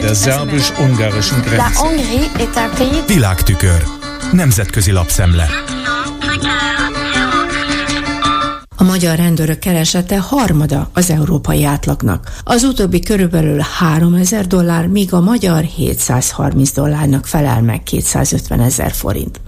Der szerbus-ungarischen Grenze. Világtükör. Nemzetközi lapszemle. A magyar rendőrök keresete harmada az európai átlagnak. Az utóbbi körülbelül 3000 dollár, míg a magyar 730 dollárnak felel meg 250 ezer forint.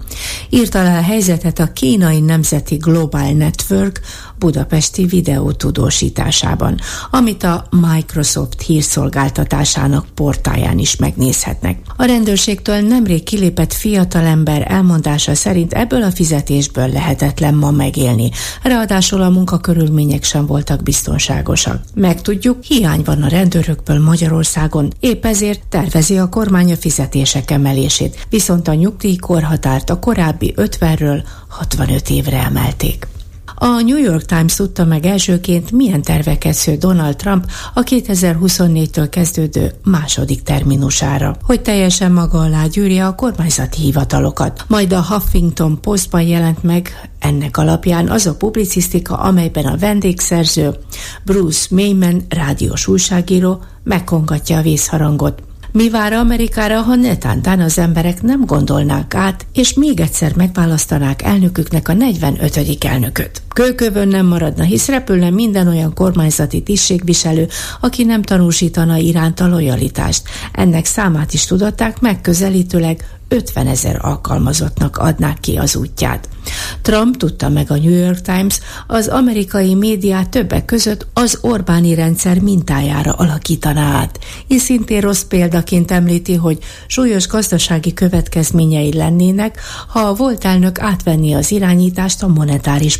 Írta le a helyzetet a kínai nemzeti Global Network budapesti videó tudósításában, amit a Microsoft hírszolgáltatásának portáján is megnézhetnek. A rendőrségtől nemrég kilépett fiatalember elmondása szerint ebből a fizetésből lehetetlen ma megélni. Ráadásul a munkakörülmények sem voltak biztonságosak. Megtudjuk, hiány van a rendőrökből Magyarországon, épp ezért tervezi a kormány a fizetések emelését, viszont a nyugdíjkorhatárt a korábbi 50-ről 65 évre emelték. A New York Times tudta meg elsőként, milyen terveket sző Donald Trump a 2024-től kezdődő második terminusára, hogy teljesen maga alá gyűrje a kormányzati hivatalokat. Majd a Huffington Postban jelent meg ennek alapján az a publicisztika, amelyben a vendégszerző Bruce Mayman rádiós újságíró megkongatja a vészharangot. Mi vár Amerikára, ha netántán az emberek nem gondolnák át, és még egyszer megválasztanák elnöküknek a 45. elnököt? Kőkövön nem maradna, hisz repülne minden olyan kormányzati tisztségviselő, aki nem tanúsítana iránta lojalitást. Ennek számát is tudatták megközelítőleg 50 ezer alkalmazottnak adnák ki az útját. Trump tudta meg a New York Times, az amerikai médiát többek között az Orbáni rendszer mintájára alakítaná át, és szintén rossz példaként említi, hogy súlyos gazdasági következményei lennének, ha a volt elnök átvenni az irányítást a monetáris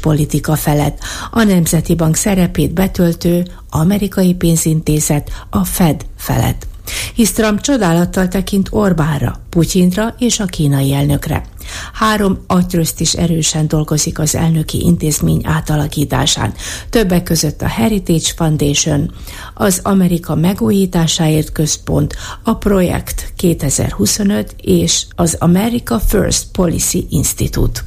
politika felett, a Nemzeti Bank szerepét betöltő amerikai pénzintézet a Fed felett hisz Trump csodálattal tekint Orbánra, Putyinra és a kínai elnökre. Három agyröszt is erősen dolgozik az elnöki intézmény átalakításán, többek között a Heritage Foundation, az Amerika megújításáért központ, a Projekt 2025 és az America First Policy Institute.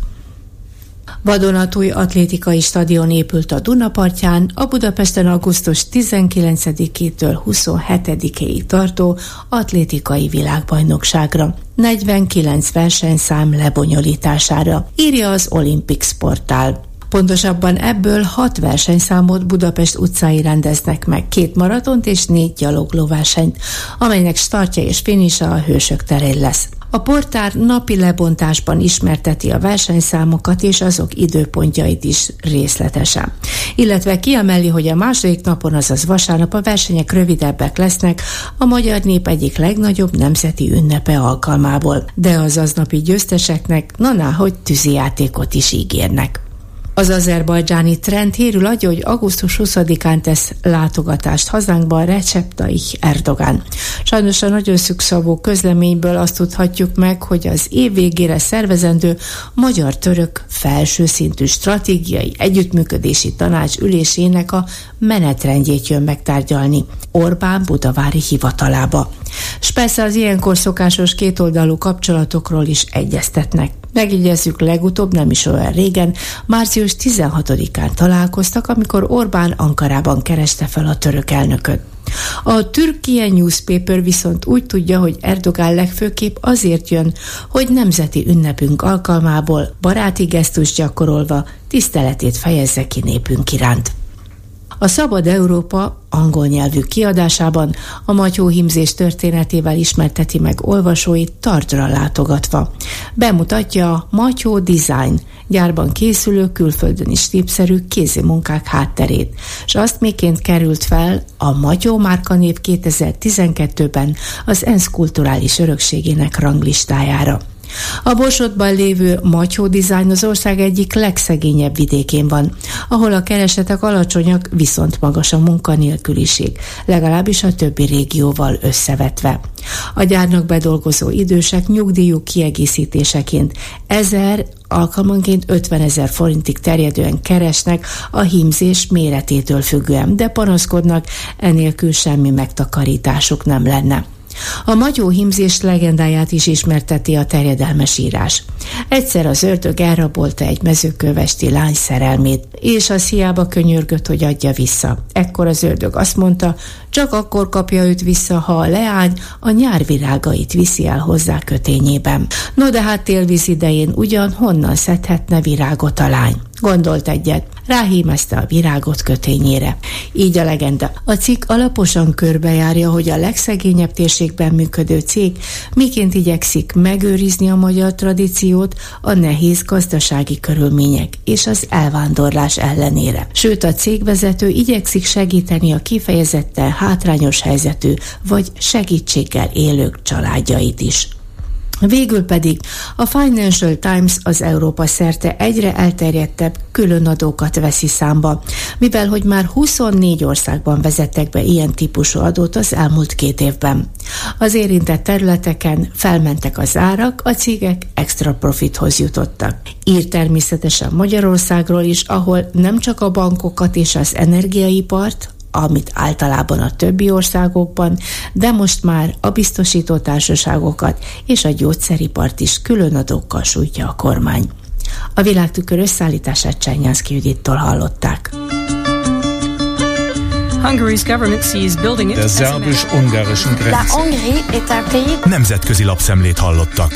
Vadonatúj atlétikai stadion épült a Dunapartján, a Budapesten augusztus 19-től 27-ig tartó atlétikai világbajnokságra. 49 versenyszám lebonyolítására, írja az Olympics portál. Pontosabban ebből hat versenyszámot Budapest utcái rendeznek meg, két maratont és négy gyaloglóversenyt, amelynek startja és finisa a Hősök terén lesz. A portár napi lebontásban ismerteti a versenyszámokat és azok időpontjait is részletesen. Illetve kiemeli, hogy a második napon, azaz vasárnap a versenyek rövidebbek lesznek a magyar nép egyik legnagyobb nemzeti ünnepe alkalmából, de az aznapi győzteseknek na hogy tűzijátékot is ígérnek. Az azerbajdzsáni trend hírül adja, hogy augusztus 20-án tesz látogatást hazánkban Recep Tayyip Erdogan. Sajnos a nagyon szükszavú közleményből azt tudhatjuk meg, hogy az év végére szervezendő magyar-török felső szintű stratégiai együttműködési tanács ülésének a menetrendjét jön megtárgyalni Orbán budavári hivatalába. S persze az ilyenkor szokásos kétoldalú kapcsolatokról is egyeztetnek. Megjegyezzük, legutóbb nem is olyan régen, március 16-án találkoztak, amikor Orbán Ankarában kereste fel a török elnököt. A Türkiye Newspaper viszont úgy tudja, hogy Erdogán legfőképp azért jön, hogy nemzeti ünnepünk alkalmából baráti gesztus gyakorolva tiszteletét fejezze ki népünk iránt. A Szabad Európa angol nyelvű kiadásában a Matyó hímzés történetével ismerteti meg olvasóit tartra látogatva. Bemutatja a Matyó Design gyárban készülő, külföldön is népszerű kézi munkák hátterét, és azt miként került fel a Matyó márkanév 2012-ben az ENSZ kulturális örökségének ranglistájára. A Borsodban lévő Matyó Design az ország egyik legszegényebb vidékén van, ahol a keresetek alacsonyak, viszont magas a munkanélküliség, legalábbis a többi régióval összevetve. A gyárnak bedolgozó idősek nyugdíjuk kiegészítéseként ezer alkalmanként 50 ezer forintig terjedően keresnek a hímzés méretétől függően, de panaszkodnak, enélkül semmi megtakarításuk nem lenne. A magyó himzés legendáját is ismerteti a terjedelmes írás. Egyszer az ördög elrabolta egy mezőkövesti lány szerelmét, és a hiába könyörgött, hogy adja vissza. Ekkor az ördög azt mondta, csak akkor kapja őt vissza, ha a leány a nyárvirágait viszi el hozzá kötényében. No de hát télvíz idején ugyan honnan szedhetne virágot a lány? Gondolt egyet, ráhímezte a virágot kötényére. Így a legenda. A cikk alaposan körbejárja, hogy a legszegényebb térségben működő cég miként igyekszik megőrizni a magyar tradíciót a nehéz gazdasági körülmények és az elvándorlás ellenére. Sőt, a cégvezető igyekszik segíteni a kifejezetten hátrányos helyzetű vagy segítséggel élők családjait is. Végül pedig a Financial Times az Európa szerte egyre elterjedtebb különadókat veszi számba, mivel hogy már 24 országban vezettek be ilyen típusú adót az elmúlt két évben. Az érintett területeken felmentek az árak, a cégek extra profithoz jutottak. Ír természetesen Magyarországról is, ahol nem csak a bankokat és az energiaipart, amit általában a többi országokban, de most már a biztosító társaságokat és a gyógyszeripart is külön adókkal sújtja a kormány. A világtükör összeállítását Csányánszki Judittól hallották. Der szerbus-ungarischen Grenze. Nemzetközi lapszemlét hallottak.